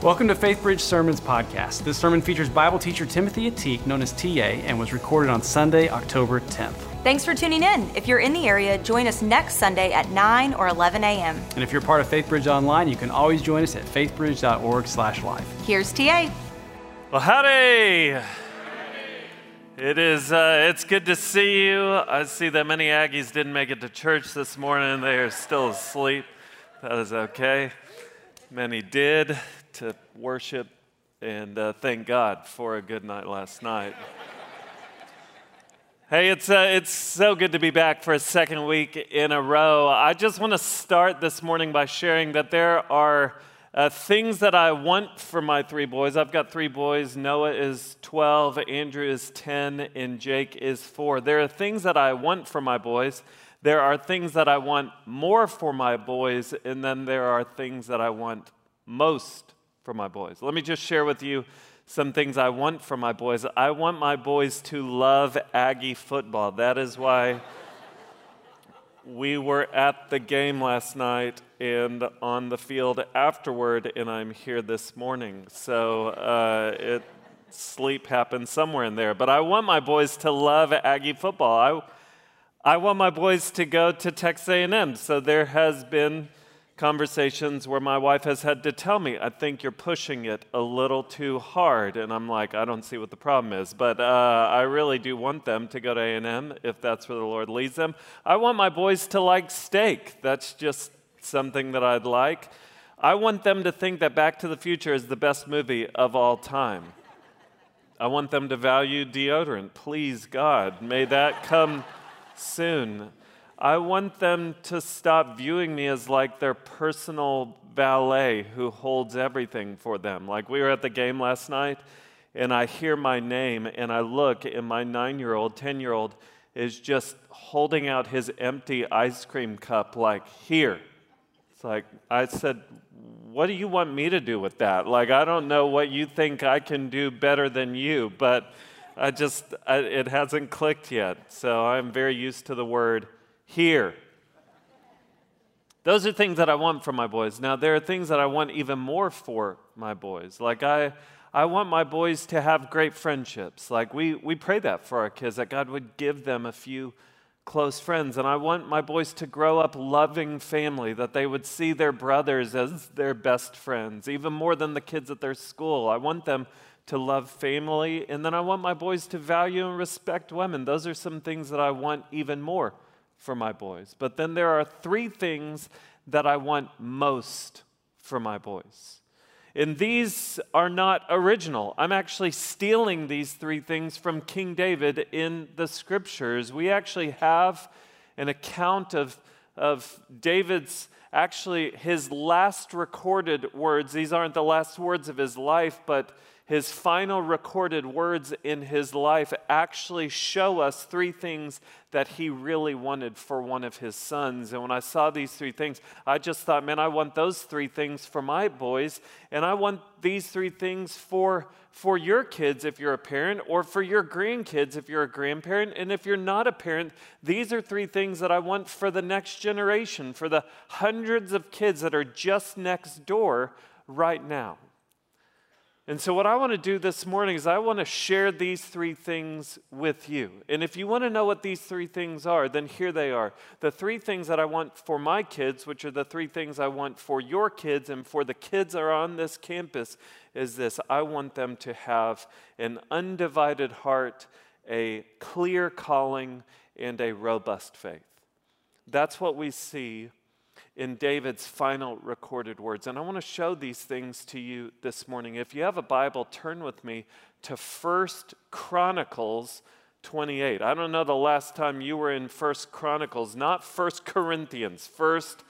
Welcome to FaithBridge Sermons Podcast. This sermon features Bible teacher Timothy Ateek, known as TA, and was recorded on Sunday, October 10th. Thanks for tuning in. If you're in the area, join us next Sunday at 9 or 11 a.m. And if you're part of FaithBridge Online, you can always join us at faithbridge.org slash live. Here's TA. Well, howdy. It is. Uh, it's good to see you. I see that many Aggies didn't make it to church this morning. They are still asleep. That is okay. Many did to worship and uh, thank God for a good night last night. hey, it's, uh, it's so good to be back for a second week in a row. I just want to start this morning by sharing that there are uh, things that I want for my three boys. I've got three boys. Noah is 12, Andrew is 10, and Jake is 4. There are things that I want for my boys. There are things that I want more for my boys, and then there are things that I want most for my boys. Let me just share with you some things I want for my boys. I want my boys to love Aggie football. That is why we were at the game last night and on the field afterward, and I'm here this morning. So uh, it sleep happened somewhere in there. But I want my boys to love Aggie football. I, I want my boys to go to Texas A&M. So there has been conversations where my wife has had to tell me, I think you're pushing it a little too hard. And I'm like, I don't see what the problem is. But uh, I really do want them to go to A&M if that's where the Lord leads them. I want my boys to like steak. That's just something that I'd like. I want them to think that Back to the Future is the best movie of all time. I want them to value deodorant. Please, God, may that come soon. I want them to stop viewing me as like their personal valet who holds everything for them. Like we were at the game last night, and I hear my name, and I look, and my nine year old, 10 year old is just holding out his empty ice cream cup, like, here. It's like, I said, what do you want me to do with that? Like, I don't know what you think I can do better than you, but I just, I, it hasn't clicked yet. So I'm very used to the word here. Those are things that I want for my boys. Now, there are things that I want even more for my boys. Like, I, I want my boys to have great friendships. Like, we, we pray that for our kids, that God would give them a few close friends. And I want my boys to grow up loving family, that they would see their brothers as their best friends, even more than the kids at their school. I want them to love family. And then I want my boys to value and respect women. Those are some things that I want even more for my boys. But then there are three things that I want most for my boys. And these are not original. I'm actually stealing these three things from King David in the scriptures. We actually have an account of, of David's, actually, his last recorded words. These aren't the last words of his life, but his final recorded words in his life actually show us three things that he really wanted for one of his sons. And when I saw these three things, I just thought, man, I want those three things for my boys, and I want these three things for, for your kids if you're a parent, or for your grandkids if you're a grandparent. And if you're not a parent, these are three things that I want for the next generation, for the hundreds of kids that are just next door right now. And so, what I want to do this morning is I want to share these three things with you. And if you want to know what these three things are, then here they are. The three things that I want for my kids, which are the three things I want for your kids and for the kids that are on this campus, is this I want them to have an undivided heart, a clear calling, and a robust faith. That's what we see in David's final recorded words. And I want to show these things to you this morning. If you have a Bible, turn with me to First Chronicles 28. I don't know the last time you were in First Chronicles, not First Corinthians, First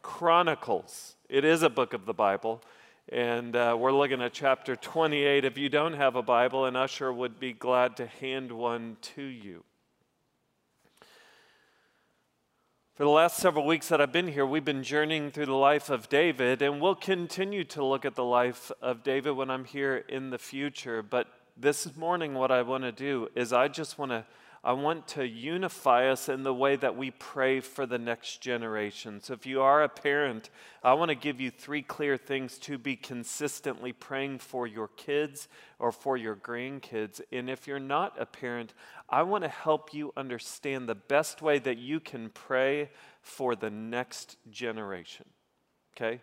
Chronicles. It is a book of the Bible. And uh, we're looking at chapter 28. If you don't have a Bible, an usher would be glad to hand one to you. For the last several weeks that I've been here, we've been journeying through the life of David, and we'll continue to look at the life of David when I'm here in the future. But this morning, what I want to do is I just want to. I want to unify us in the way that we pray for the next generation. So, if you are a parent, I want to give you three clear things to be consistently praying for your kids or for your grandkids. And if you're not a parent, I want to help you understand the best way that you can pray for the next generation. Okay?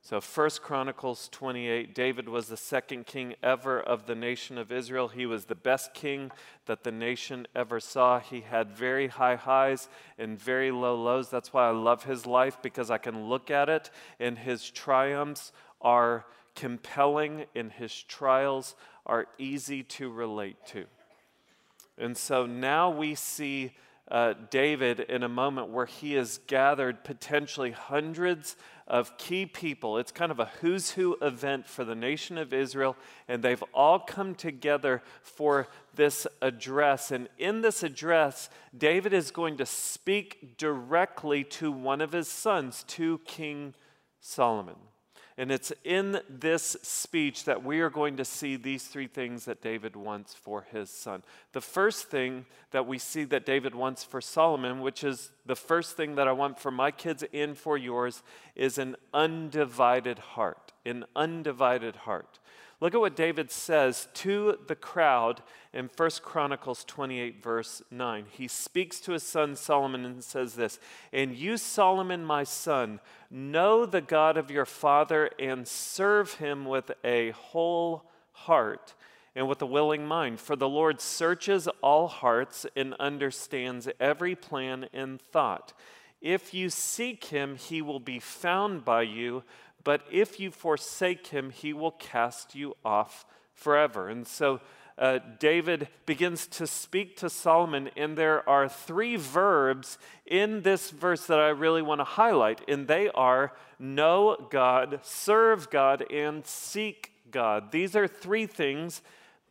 So, First Chronicles 28, David was the second king ever of the nation of Israel. He was the best king that the nation ever saw. He had very high highs and very low lows. That's why I love his life because I can look at it and his triumphs are compelling and his trials are easy to relate to. And so now we see uh, David in a moment where he has gathered potentially hundreds of key people. It's kind of a who's who event for the nation of Israel, and they've all come together for this address. And in this address, David is going to speak directly to one of his sons, to King Solomon. And it's in this speech that we are going to see these three things that David wants for his son. The first thing that we see that David wants for Solomon, which is the first thing that I want for my kids and for yours, is an undivided heart. An undivided heart. Look at what David says to the crowd in 1 Chronicles 28, verse 9. He speaks to his son Solomon and says this And you, Solomon, my son, know the God of your father and serve him with a whole heart and with a willing mind. For the Lord searches all hearts and understands every plan and thought. If you seek him, he will be found by you but if you forsake him, he will cast you off forever. And so uh, David begins to speak to Solomon, and there are three verbs in this verse that I really want to highlight, and they are know God, serve God, and seek God. These are three things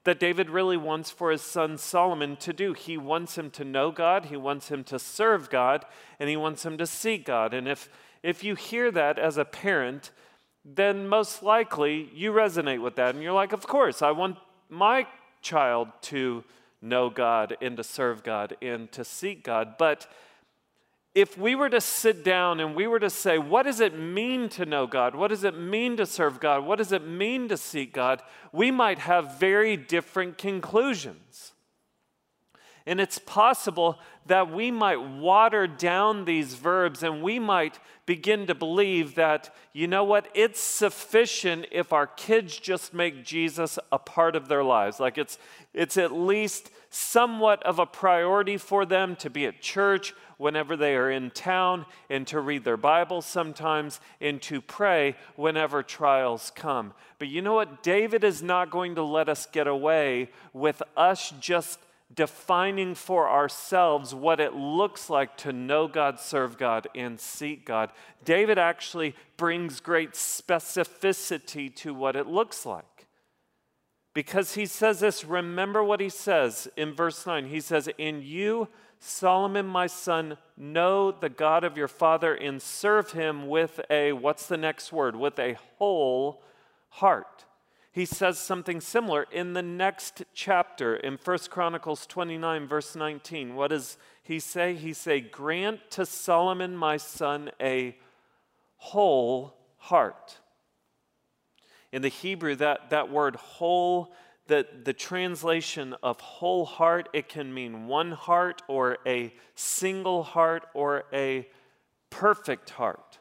that David really wants for his son Solomon to do. He wants him to know God, he wants him to serve God, and he wants him to seek God. And if if you hear that as a parent, then most likely you resonate with that and you're like, of course, I want my child to know God and to serve God and to seek God. But if we were to sit down and we were to say, what does it mean to know God? What does it mean to serve God? What does it mean to seek God? We might have very different conclusions. And it's possible that we might water down these verbs and we might begin to believe that, you know what, it's sufficient if our kids just make Jesus a part of their lives. Like it's, it's at least somewhat of a priority for them to be at church whenever they are in town and to read their Bible sometimes and to pray whenever trials come. But you know what? David is not going to let us get away with us just defining for ourselves what it looks like to know God, serve God, and seek God. David actually brings great specificity to what it looks like. Because he says this, remember what he says in verse 9. He says, In you, Solomon, my son, know the God of your father and serve him with a, what's the next word? With a whole heart he says something similar in the next chapter in 1 Chronicles 29 verse 19. What does he say? He say, "Grant to Solomon my son a whole heart." In the Hebrew that that word whole the, the translation of whole heart, it can mean one heart or a single heart or a perfect heart.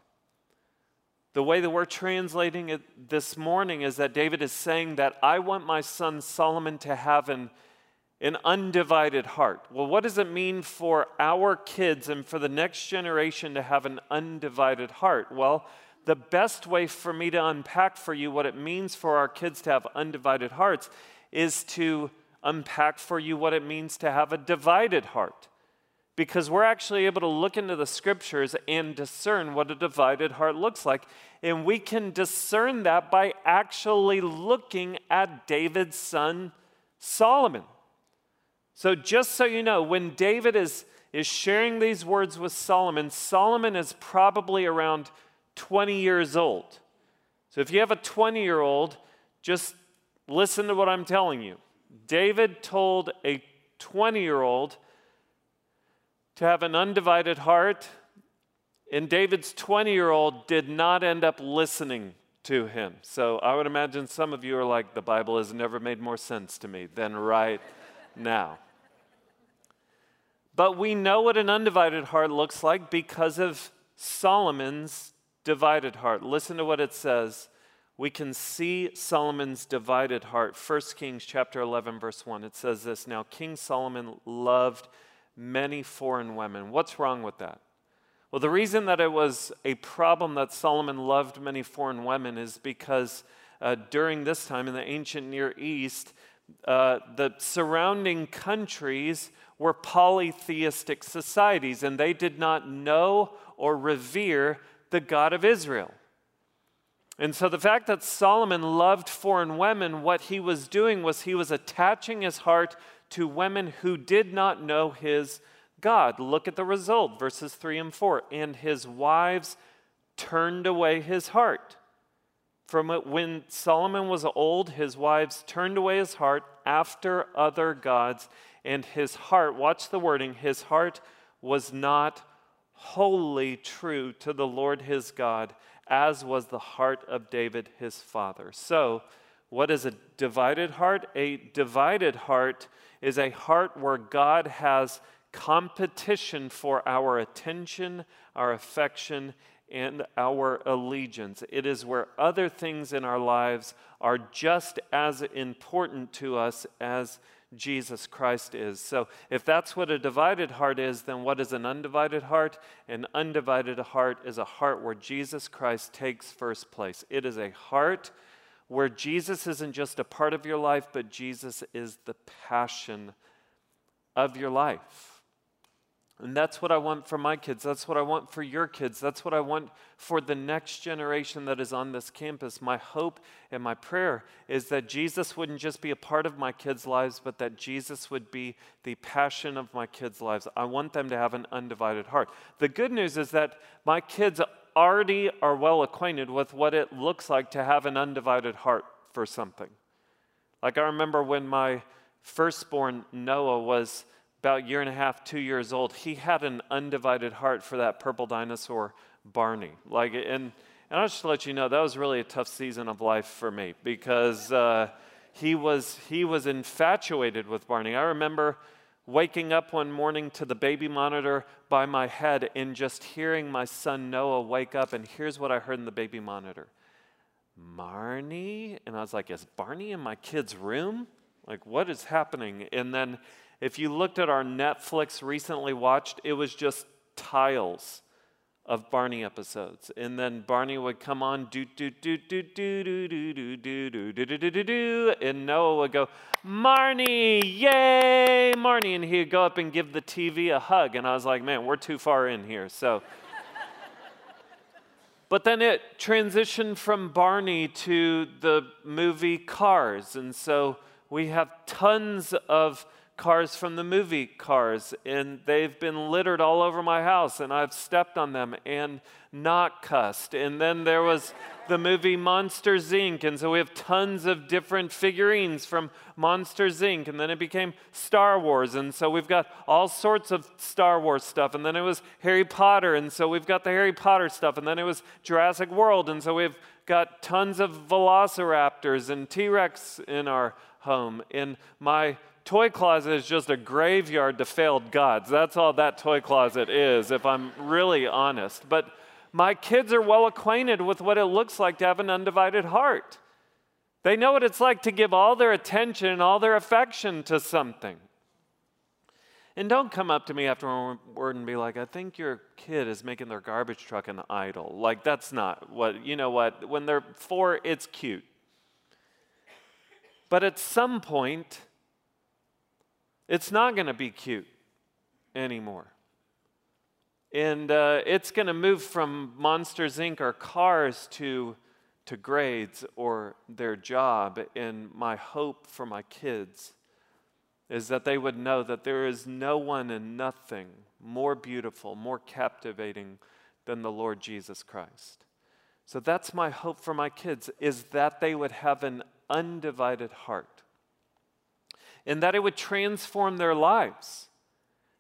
The way that we're translating it this morning is that David is saying that I want my son Solomon to have an, an undivided heart. Well, what does it mean for our kids and for the next generation to have an undivided heart? Well, the best way for me to unpack for you what it means for our kids to have undivided hearts is to unpack for you what it means to have a divided heart because we're actually able to look into the scriptures and discern what a divided heart looks like. And we can discern that by actually looking at David's son Solomon. So, just so you know, when David is, is sharing these words with Solomon, Solomon is probably around 20 years old. So, if you have a 20 year old, just listen to what I'm telling you. David told a 20 year old to have an undivided heart, and David's 20 year old did not end up listening to him. So I would imagine some of you are like, the Bible has never made more sense to me than right now. But we know what an undivided heart looks like because of Solomon's divided heart. Listen to what it says. We can see Solomon's divided heart. 1 Kings chapter 11 verse 1. It says this, "Now King Solomon loved many foreign women." What's wrong with that? Well, the reason that it was a problem that Solomon loved many foreign women is because uh, during this time in the ancient Near East, uh, the surrounding countries were polytheistic societies, and they did not know or revere the God of Israel. And so the fact that Solomon loved foreign women, what he was doing was he was attaching his heart to women who did not know his God. Look at the result, verses 3 and 4. And his wives turned away his heart. From when Solomon was old, his wives turned away his heart after other gods, and his heart, watch the wording, his heart was not wholly true to the Lord his God, as was the heart of David his father. So, what is a divided heart? A divided heart is a heart where God has competition for our attention, our affection, and our allegiance. It is where other things in our lives are just as important to us as Jesus Christ is. So, if that's what a divided heart is, then what is an undivided heart? An undivided heart is a heart where Jesus Christ takes first place. It is a heart where Jesus isn't just a part of your life, but Jesus is the passion of your life. And that's what I want for my kids. That's what I want for your kids. That's what I want for the next generation that is on this campus. My hope and my prayer is that Jesus wouldn't just be a part of my kids' lives, but that Jesus would be the passion of my kids' lives. I want them to have an undivided heart. The good news is that my kids already are well acquainted with what it looks like to have an undivided heart for something. Like I remember when my firstborn Noah was about a year and a half, two years old, he had an undivided heart for that purple dinosaur, Barney. Like, and, and I'll just let you know, that was really a tough season of life for me because uh, he, was, he was infatuated with Barney. I remember waking up one morning to the baby monitor by my head and just hearing my son Noah wake up, and here's what I heard in the baby monitor Marnie? And I was like, Is Barney in my kid's room? Like, what is happening? And then if you looked at our Netflix recently watched, it was just tiles of Barney episodes. And then Barney would come on, do, do, do, do, do, do, do, do, do, do, do, do, do, do, and Noah would go, Marnie, yay, Marnie. And he'd go up and give the TV a hug. And I was like, man, we're too far in here. So, but then it transitioned from Barney to the movie Cars. And so we have tons of cars from the movie Cars, and they've been littered all over my house, and I've stepped on them and not cussed. And then there was the movie Monsters Inc., and so we have tons of different figurines from Monsters Inc., and then it became Star Wars, and so we've got all sorts of Star Wars stuff, and then it was Harry Potter, and so we've got the Harry Potter stuff, and then it was Jurassic World, and so we've got tons of velociraptors and T Rex in our home. In my toy closet is just a graveyard to failed gods. That's all that toy closet is, if I'm really honest. But my kids are well acquainted with what it looks like to have an undivided heart. They know what it's like to give all their attention and all their affection to something. And don't come up to me afterward and be like, I think your kid is making their garbage truck an idol. Like, that's not what, you know what? When they're four, it's cute. But at some point, it's not going to be cute anymore. And uh, it's going to move from Monsters Inc. or cars to, to grades or their job. And my hope for my kids is that they would know that there is no one and nothing more beautiful, more captivating than the Lord Jesus Christ. So that's my hope for my kids is that they would have an undivided heart and that it would transform their lives.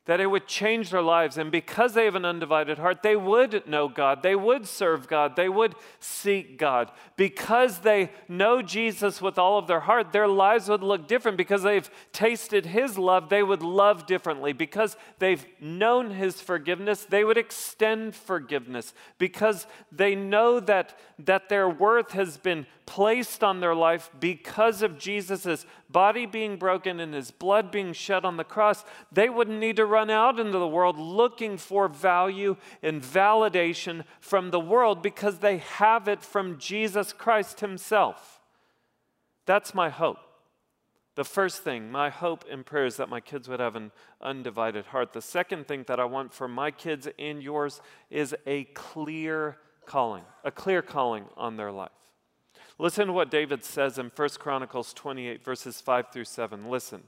that it would change their lives. And because they have an undivided heart, they would know God. They would serve God. They would seek God. Because they know Jesus with all of their heart, their lives would look different. Because they've tasted His love, they would love differently. Because they've known His forgiveness, they would extend forgiveness. Because they know that, that their worth has been placed on their life because of Jesus' body being broken and his blood being shed on the cross, they wouldn't need to run out into the world looking for value and validation from the world because they have it from Jesus Christ himself. That's my hope. The first thing, my hope and prayer is that my kids would have an undivided heart. The second thing that I want for my kids and yours is a clear calling, a clear calling on their life. Listen to what David says in 1 Chronicles 28, verses 5 through 7. Listen.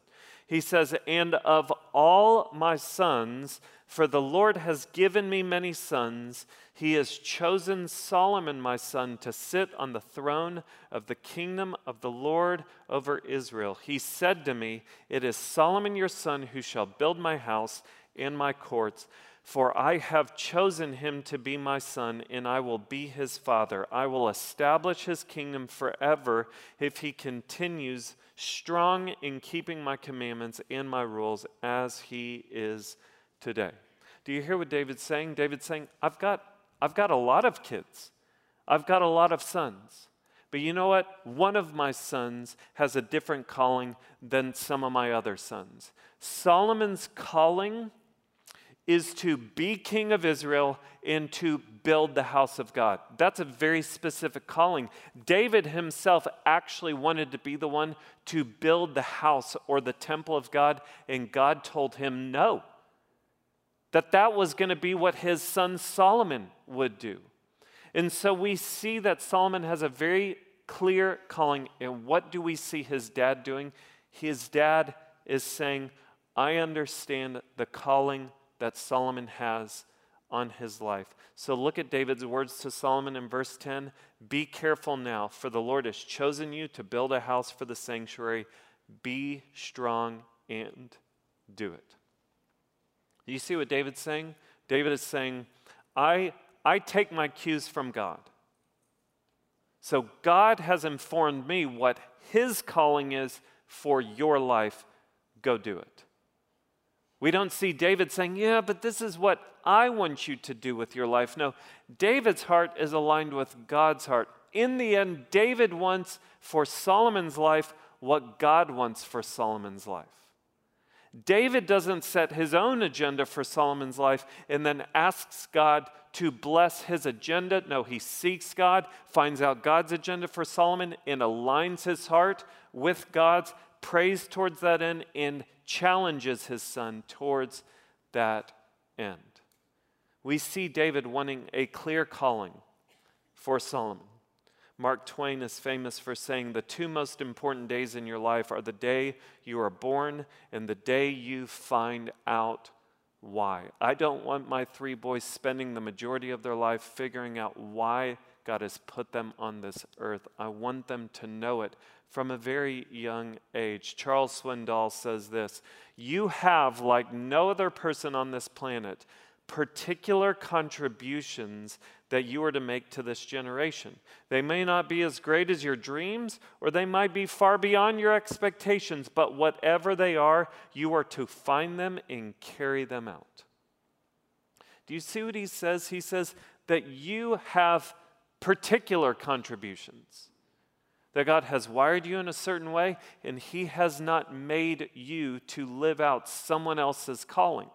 He says, And of all my sons, for the Lord has given me many sons, he has chosen Solomon, my son, to sit on the throne of the kingdom of the Lord over Israel. He said to me, It is Solomon your son who shall build my house and my courts. For I have chosen him to be my son, and I will be his father. I will establish his kingdom forever if he continues strong in keeping my commandments and my rules as he is today. Do you hear what David's saying? David's saying, I've got, I've got a lot of kids, I've got a lot of sons. But you know what? One of my sons has a different calling than some of my other sons. Solomon's calling is to be king of Israel and to build the house of God. That's a very specific calling. David himself actually wanted to be the one to build the house or the temple of God, and God told him no. That that was going to be what his son Solomon would do. And so we see that Solomon has a very clear calling. And what do we see his dad doing? His dad is saying, I understand the calling that Solomon has on his life. So look at David's words to Solomon in verse 10 Be careful now, for the Lord has chosen you to build a house for the sanctuary. Be strong and do it. You see what David's saying? David is saying, I, I take my cues from God. So God has informed me what his calling is for your life. Go do it. We don't see David saying, Yeah, but this is what I want you to do with your life. No, David's heart is aligned with God's heart. In the end, David wants for Solomon's life what God wants for Solomon's life. David doesn't set his own agenda for Solomon's life and then asks God to bless his agenda. No, he seeks God, finds out God's agenda for Solomon, and aligns his heart with God's, prays towards that end, and challenges his son towards that end. We see David wanting a clear calling for Solomon. Mark Twain is famous for saying the two most important days in your life are the day you are born and the day you find out why. I don't want my three boys spending the majority of their life figuring out why God has put them on this earth. I want them to know it from a very young age. Charles Swindoll says this You have, like no other person on this planet, particular contributions that you are to make to this generation. They may not be as great as your dreams, or they might be far beyond your expectations, but whatever they are, you are to find them and carry them out. Do you see what he says? He says that you have particular contributions that God has wired you in a certain way, and He has not made you to live out someone else's calling.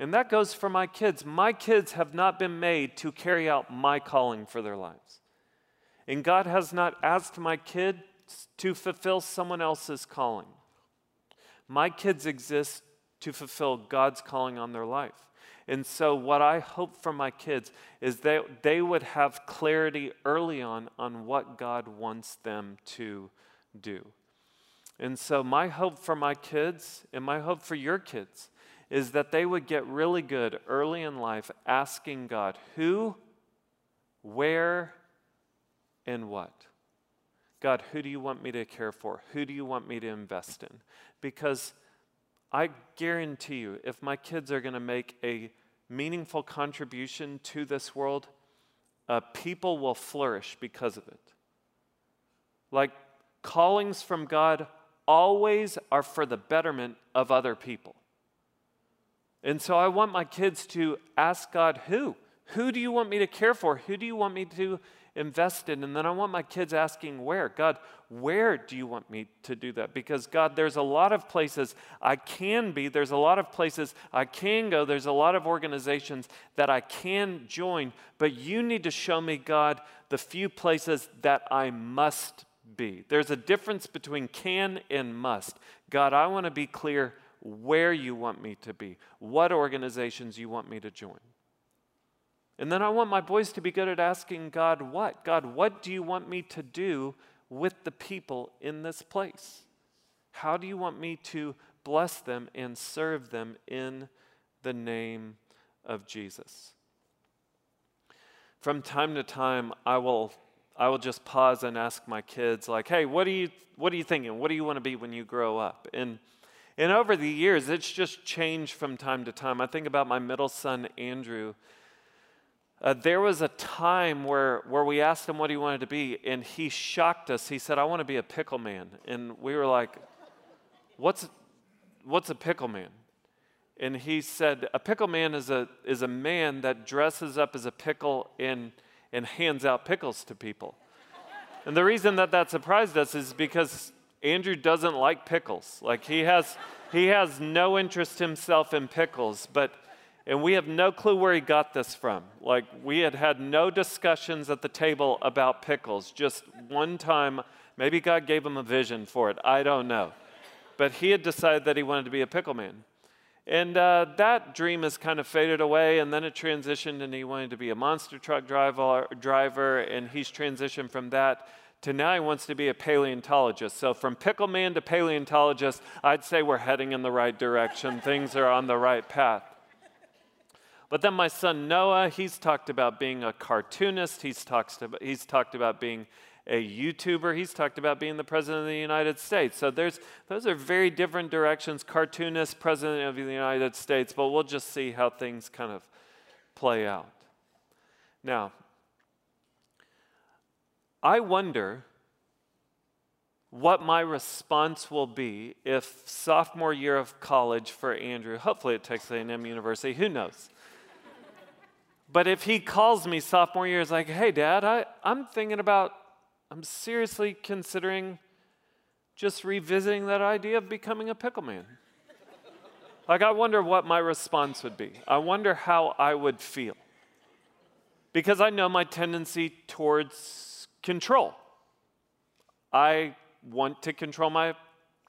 And that goes for my kids. My kids have not been made to carry out my calling for their lives. And God has not asked my kids to fulfill someone else's calling. My kids exist to fulfill God's calling on their life. And so, what I hope for my kids is that they would have clarity early on on what God wants them to do. And so, my hope for my kids and my hope for your kids is that they would get really good early in life asking God who, where, and what. God, who do you want me to care for? Who do you want me to invest in? Because I guarantee you, if my kids are going to make a meaningful contribution to this world, uh, people will flourish because of it. Like callings from God always are for the betterment of other people. And so I want my kids to ask God, who? Who do you want me to care for? Who do you want me to invest in? And then I want my kids asking, where? God, where do you want me to do that? Because, God, there's a lot of places I can be, there's a lot of places I can go, there's a lot of organizations that I can join, but you need to show me, God, the few places that I must be. There's a difference between can and must. God, I want to be clear where you want me to be, what organizations you want me to join. And then I want my boys to be good at asking God, what? God, what do you want me to do with the people in this place? How do you want me to bless them and serve them in the name of Jesus? From time to time, I will, I will just pause and ask my kids, like, hey, what are you, what are you thinking? What do you want to be when you grow up? And, and over the years, it's just changed from time to time. I think about my middle son, Andrew uh, there was a time where, where we asked him what he wanted to be, and he shocked us. He said, I want to be a pickle man. And we were like, What's, what's a pickle man? And he said, A pickle man is a, is a man that dresses up as a pickle and, and hands out pickles to people. And the reason that that surprised us is because Andrew doesn't like pickles. Like he has, he has no interest himself in pickles, but and we have no clue where he got this from. Like, we had had no discussions at the table about pickles. Just one time, maybe God gave him a vision for it. I don't know. But he had decided that he wanted to be a pickle man. And uh, that dream has kind of faded away, and then it transitioned, and he wanted to be a monster truck driver, driver and he's transitioned from that to now he wants to be a paleontologist. So, from pickle man to paleontologist, I'd say we're heading in the right direction. Things are on the right path. But then my son Noah, he's talked about being a cartoonist, he's talked about, he's talked about being a YouTuber, he's talked about being the president of the United States. So there's those are very different directions, cartoonist, president of the United States, but we'll just see how things kind of play out. Now, I wonder what my response will be if sophomore year of college for Andrew, hopefully at Texas A&M University, who knows? But if he calls me sophomore year, it's like, hey, dad, I, I'm thinking about, I'm seriously considering just revisiting that idea of becoming a pickle man. like, I wonder what my response would be. I wonder how I would feel. Because I know my tendency towards control. I want to control my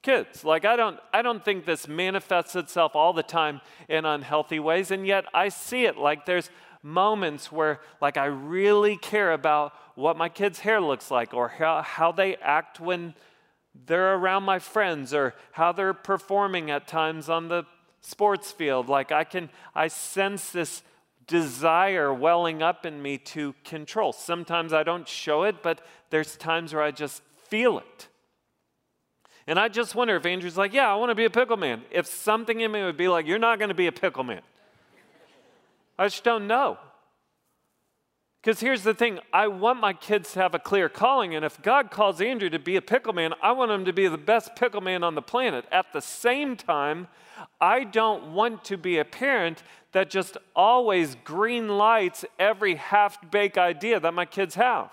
kids. Like I don't I don't think this manifests itself all the time in unhealthy ways and yet I see it like there's moments where like I really care about what my kids' hair looks like or how, how they act when they're around my friends or how they're performing at times on the sports field. Like I can I sense this desire welling up in me to control. Sometimes I don't show it, but there's times where I just feel it. And I just wonder if Andrew's like, yeah, I want to be a pickle man. If something in me would be like, you're not going to be a pickle man. I just don't know. Because here's the thing I want my kids to have a clear calling, and if God calls Andrew to be a pickle man, I want him to be the best pickle man on the planet. At the same time, I don't want to be a parent that just always green lights every half baked idea that my kids have.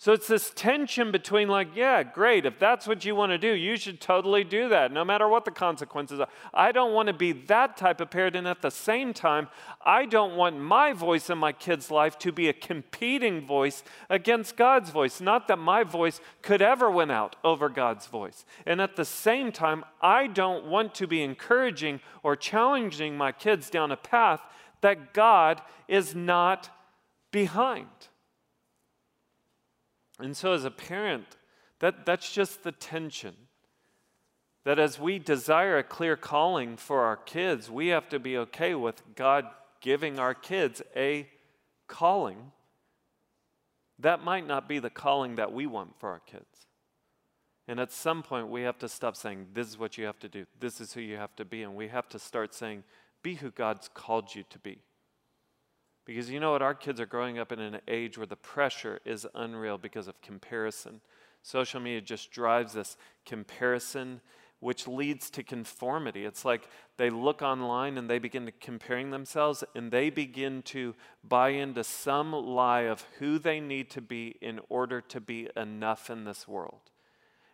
So it's this tension between, like, yeah, great, if that's what you want to do, you should totally do that, no matter what the consequences are. I don't want to be that type of parent, and at the same time, I don't want my voice in my kid's life to be a competing voice against God's voice. Not that my voice could ever win out over God's voice. And at the same time, I don't want to be encouraging or challenging my kids down a path that God is not behind. And so, as a parent, that, that's just the tension. That as we desire a clear calling for our kids, we have to be okay with God giving our kids a calling. That might not be the calling that we want for our kids. And at some point, we have to stop saying, This is what you have to do, this is who you have to be. And we have to start saying, Be who God's called you to be. Because you know what? Our kids are growing up in an age where the pressure is unreal because of comparison. Social media just drives this comparison, which leads to conformity. It's like they look online and they begin to comparing themselves and they begin to buy into some lie of who they need to be in order to be enough in this world.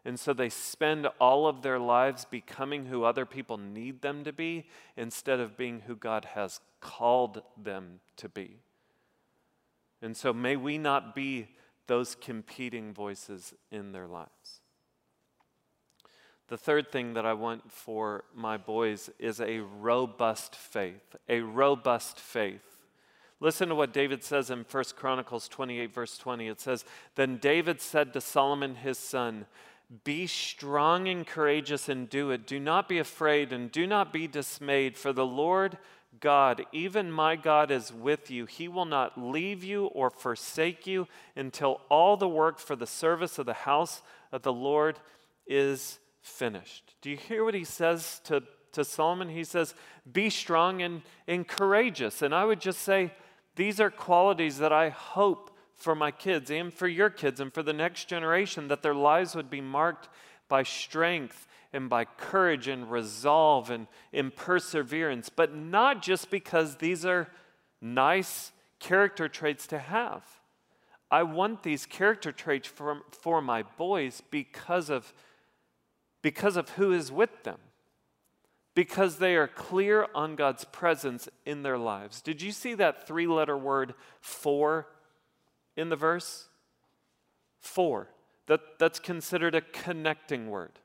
And so they spend all of their lives becoming who other people need them to be instead of being who God has called them to be. And so may we not be those competing voices in their lives. The third thing that I want for my boys is a robust faith, a robust faith. Listen to what David says in 1 Chronicles 28, verse 20. It says, Then David said to Solomon his son, be strong and courageous and do it. Do not be afraid and do not be dismayed, for the Lord God, even my God, is with you. He will not leave you or forsake you until all the work for the service of the house of the Lord is finished. Do you hear what he says to, to Solomon? He says, Be strong and, and courageous. And I would just say, these are qualities that I hope for my kids and for your kids and for the next generation that their lives would be marked by strength and by courage and resolve and in perseverance, but not just because these are nice character traits to have. I want these character traits for, for my boys because of, because of who is with them, because they are clear on God's presence in their lives. Did you see that three letter word for in the verse? For. That, that's considered a connecting word.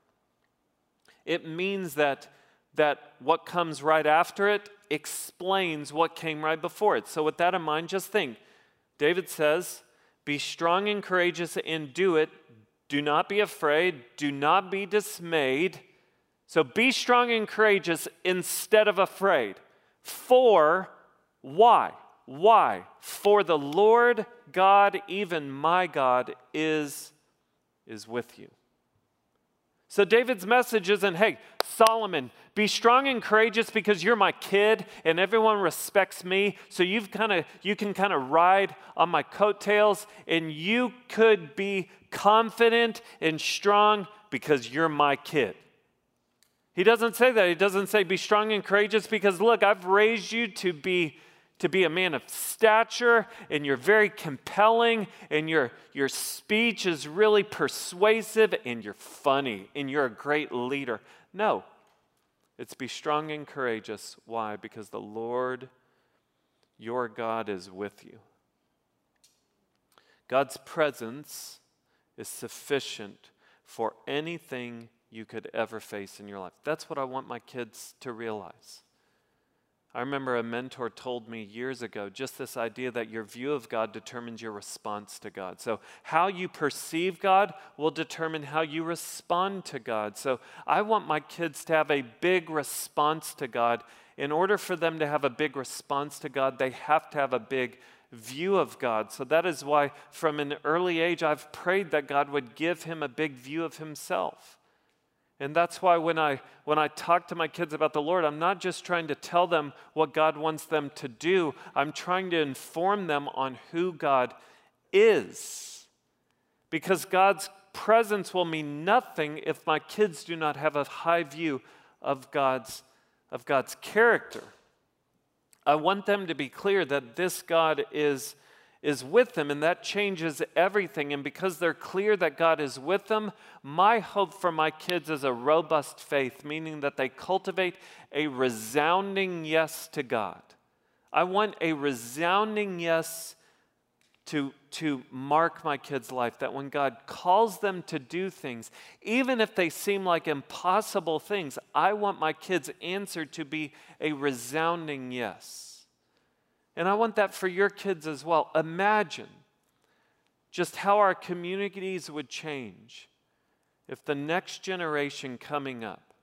It means that, that what comes right after it explains what came right before it. So, with that in mind, just think David says, Be strong and courageous and do it. Do not be afraid. Do not be dismayed. So, be strong and courageous instead of afraid. For why? Why? For the Lord God, even my God, is, is with you. So David's message isn't, hey, Solomon, be strong and courageous because you're my kid and everyone respects me. So you've kind of you can kind of ride on my coattails and you could be confident and strong because you're my kid. He doesn't say that. He doesn't say be strong and courageous because look, I've raised you to be to be a man of stature and you're very compelling and your, your speech is really persuasive and you're funny and you're a great leader. No, it's be strong and courageous. Why? Because the Lord your God is with you. God's presence is sufficient for anything you could ever face in your life. That's what I want my kids to realize. I remember a mentor told me years ago just this idea that your view of God determines your response to God. So, how you perceive God will determine how you respond to God. So, I want my kids to have a big response to God. In order for them to have a big response to God, they have to have a big view of God. So, that is why from an early age, I've prayed that God would give him a big view of himself. And that's why when I, when I talk to my kids about the Lord, I'm not just trying to tell them what God wants them to do, I'm trying to inform them on who God is. Because God's presence will mean nothing if my kids do not have a high view of God's, of God's character. I want them to be clear that this God is is with them, and that changes everything. And because they're clear that God is with them, my hope for my kids is a robust faith, meaning that they cultivate a resounding yes to God. I want a resounding yes to, to mark my kids' life, that when God calls them to do things, even if they seem like impossible things, I want my kids' answer to be a resounding yes. And I want that for your kids as well. Imagine just how our communities would change if the next generation coming up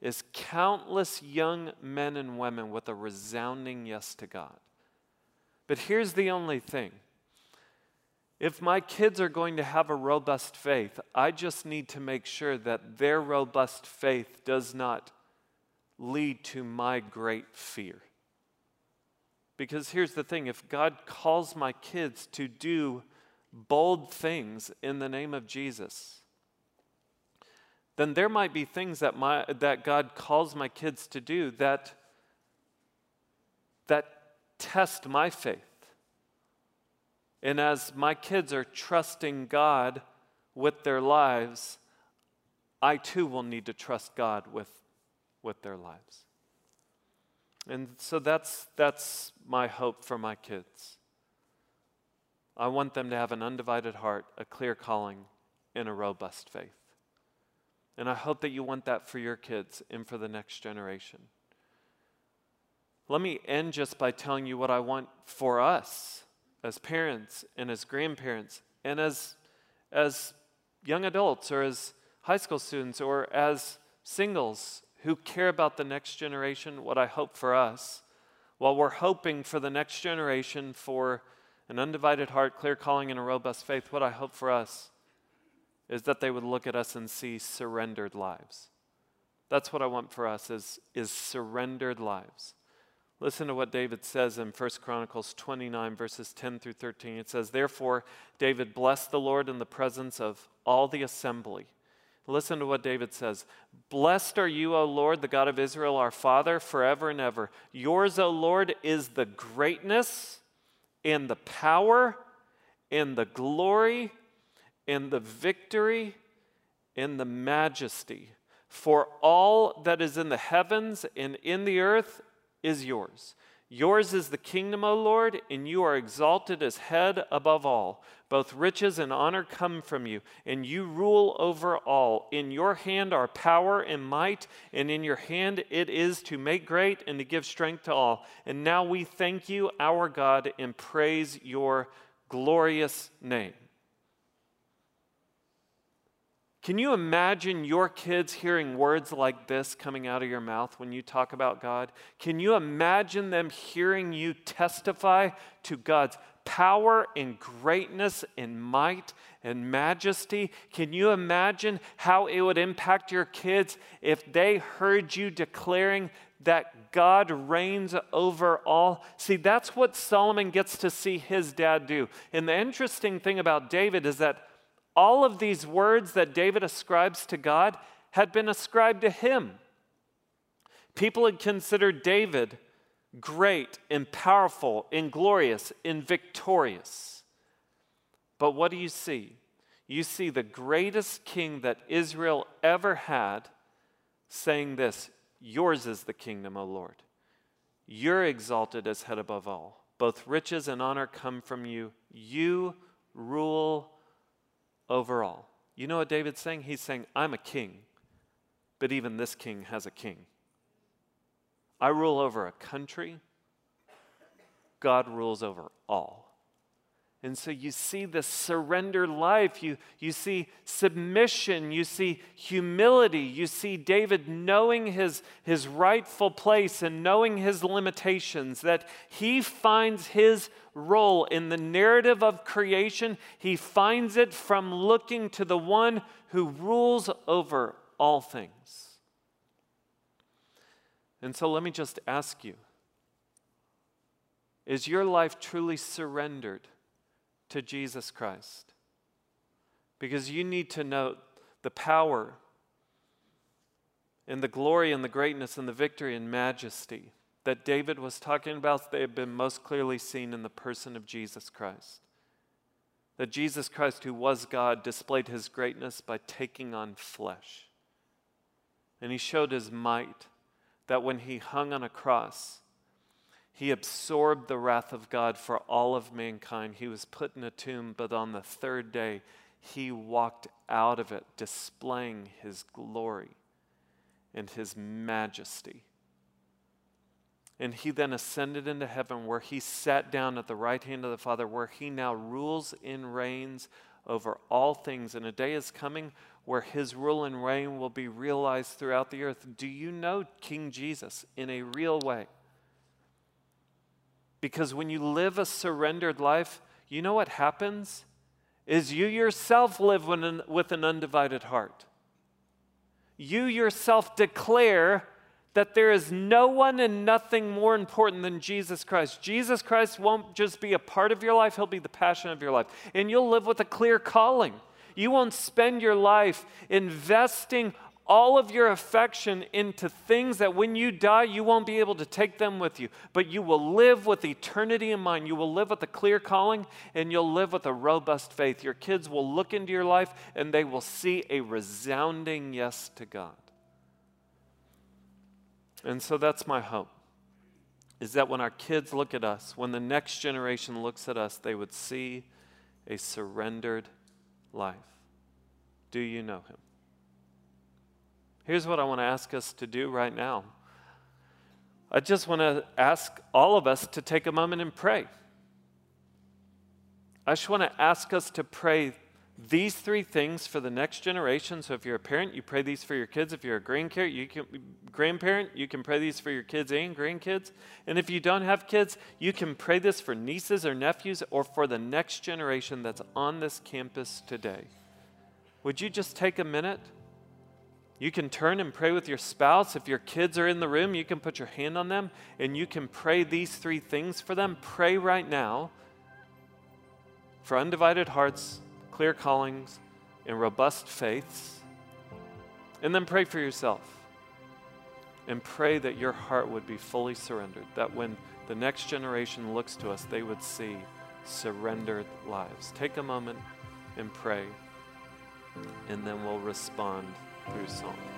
is countless young men and women with a resounding yes to God. But here's the only thing If my kids are going to have a robust faith, I just need to make sure that their robust faith does not lead to my great fear. Because here's the thing if God calls my kids to do bold things in the name of Jesus, then there might be things that, my, that God calls my kids to do that, that test my faith. And as my kids are trusting God with their lives, I too will need to trust God with, with their lives. And so that's, that's my hope for my kids. I want them to have an undivided heart, a clear calling, and a robust faith. And I hope that you want that for your kids and for the next generation. Let me end just by telling you what I want for us as parents and as grandparents and as, as young adults or as high school students or as singles who care about the next generation, what I hope for us, while we're hoping for the next generation for an undivided heart, clear calling, and a robust faith, what I hope for us is that they would look at us and see surrendered lives. That's what I want for us is, is surrendered lives. Listen to what David says in 1 Chronicles 29, verses 10 through 13. It says, Therefore, David blessed the Lord in the presence of all the assembly. Listen to what David says Blessed are you, O Lord, the God of Israel, our Father, forever and ever. Yours, O Lord, is the greatness and the power and the glory and the victory and the majesty. For all that is in the heavens and in the earth is yours. Yours is the kingdom, O Lord, and you are exalted as head above all. Both riches and honor come from you, and you rule over all. In your hand are power and might, and in your hand it is to make great and to give strength to all. And now we thank you, our God, and praise your glorious name. Can you imagine your kids hearing words like this coming out of your mouth when you talk about God? Can you imagine them hearing you testify to God's power and greatness and might and majesty? Can you imagine how it would impact your kids if they heard you declaring that God reigns over all? See, that's what Solomon gets to see his dad do. And the interesting thing about David is that all of these words that David ascribes to God had been ascribed to him. People had considered David great and powerful and glorious and victorious. But what do you see? You see the greatest king that Israel ever had saying this Yours is the kingdom, O Lord. You're exalted as head above all. Both riches and honor come from you. You rule over all. You know what David's saying? He's saying, I'm a king, but even this king has a king. I rule over a country, God rules over all. And so you see the surrender life, you, you see submission, you see humility, you see David knowing his, his rightful place and knowing his limitations, that he finds his role in the narrative of creation. He finds it from looking to the one who rules over all things. And so let me just ask you is your life truly surrendered? to Jesus Christ. Because you need to know the power and the glory and the greatness and the victory and majesty that David was talking about, they have been most clearly seen in the person of Jesus Christ. That Jesus Christ, who was God, displayed his greatness by taking on flesh. And he showed his might that when he hung on a cross, he absorbed the wrath of God for all of mankind. He was put in a tomb, but on the third day, he walked out of it, displaying his glory and his majesty. And he then ascended into heaven, where he sat down at the right hand of the Father, where he now rules and reigns over all things. And a day is coming where his rule and reign will be realized throughout the earth. Do you know King Jesus in a real way? Because when you live a surrendered life, you know what happens? is you yourself live with an, undivided heart. You yourself declare that there is no one and nothing more important than Jesus Christ. Jesus Christ won't just be a part of your life, He'll be the passion of your life. And you'll live with a clear calling. You won't spend your life investing all of your affection into things that when you die, you won't be able to take them with you. But you will live with eternity in mind. You will live with a clear calling and you'll live with a robust faith. Your kids will look into your life and they will see a resounding yes to God. And so that's my hope. Is that when our kids look at us, when the next generation looks at us, they would see a surrendered life. Do you know him? Here's what I want to ask us to do right now. I just want to ask all of us to take a moment and pray. I just want to ask us to pray these three things for the next generation. So if you're a parent, you pray these for your kids. If you're a grandparent, you can, grandparent, you can pray these for your kids and grandkids. And if you don't have kids, you can pray this for nieces or nephews or for the next generation that's on this campus today. Would you just take a minute? You can turn and pray with your spouse. If your kids are in the room, you can put your hand on them and you can pray these three things for them. Pray right now for undivided hearts, clear callings, and robust faiths. And then pray for yourself. And pray that your heart would be fully surrendered, that when the next generation looks to us, they would see surrendered lives. Take a moment and pray, and then we'll respond through song.